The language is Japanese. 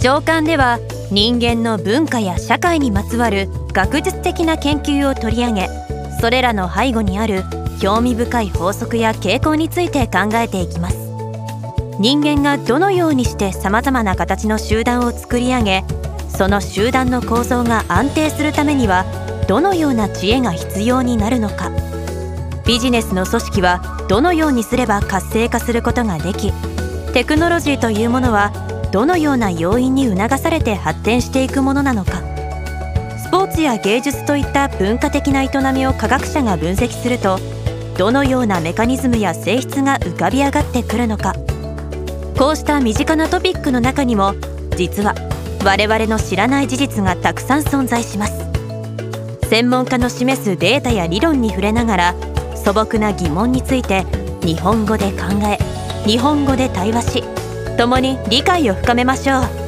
上巻では人間の文化や社会にまつわる学術的な研究を取り上げそれらの背後にある興味深い法則や傾向について考えていきます。人間がどのようにしてさまざまな形の集団を作り上げその集団の構造が安定するためにはどのような知恵が必要になるのか。ビジネスの組織はどのようにすれば活性化することができテクノロジーというものはどのような要因に促されて発展していくものなのか。スポーツや芸術といった文化的な営みを科学者が分析するとどのようなメカニズムや性質が浮かび上がってくるのか。こうした身近なトピックの中にも実は我々の知らない事実がたくさん存在します。専門家の示すデータや理論に触れながら素朴な疑問について日本語で考え日本語で対話し共に理解を深めましょう。